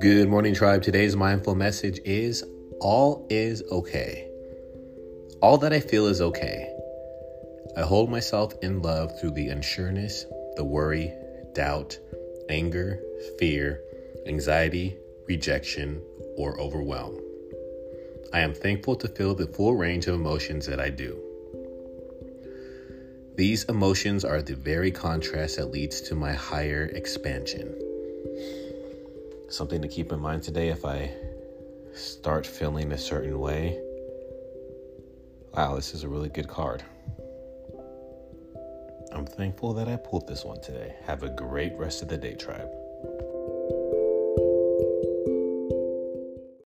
Good morning, tribe. Today's mindful message is All is okay. All that I feel is okay. I hold myself in love through the unsureness, the worry, doubt, anger, fear, anxiety, rejection, or overwhelm. I am thankful to feel the full range of emotions that I do. These emotions are the very contrast that leads to my higher expansion. Something to keep in mind today if I start feeling a certain way. Wow, this is a really good card. I'm thankful that I pulled this one today. Have a great rest of the day, tribe.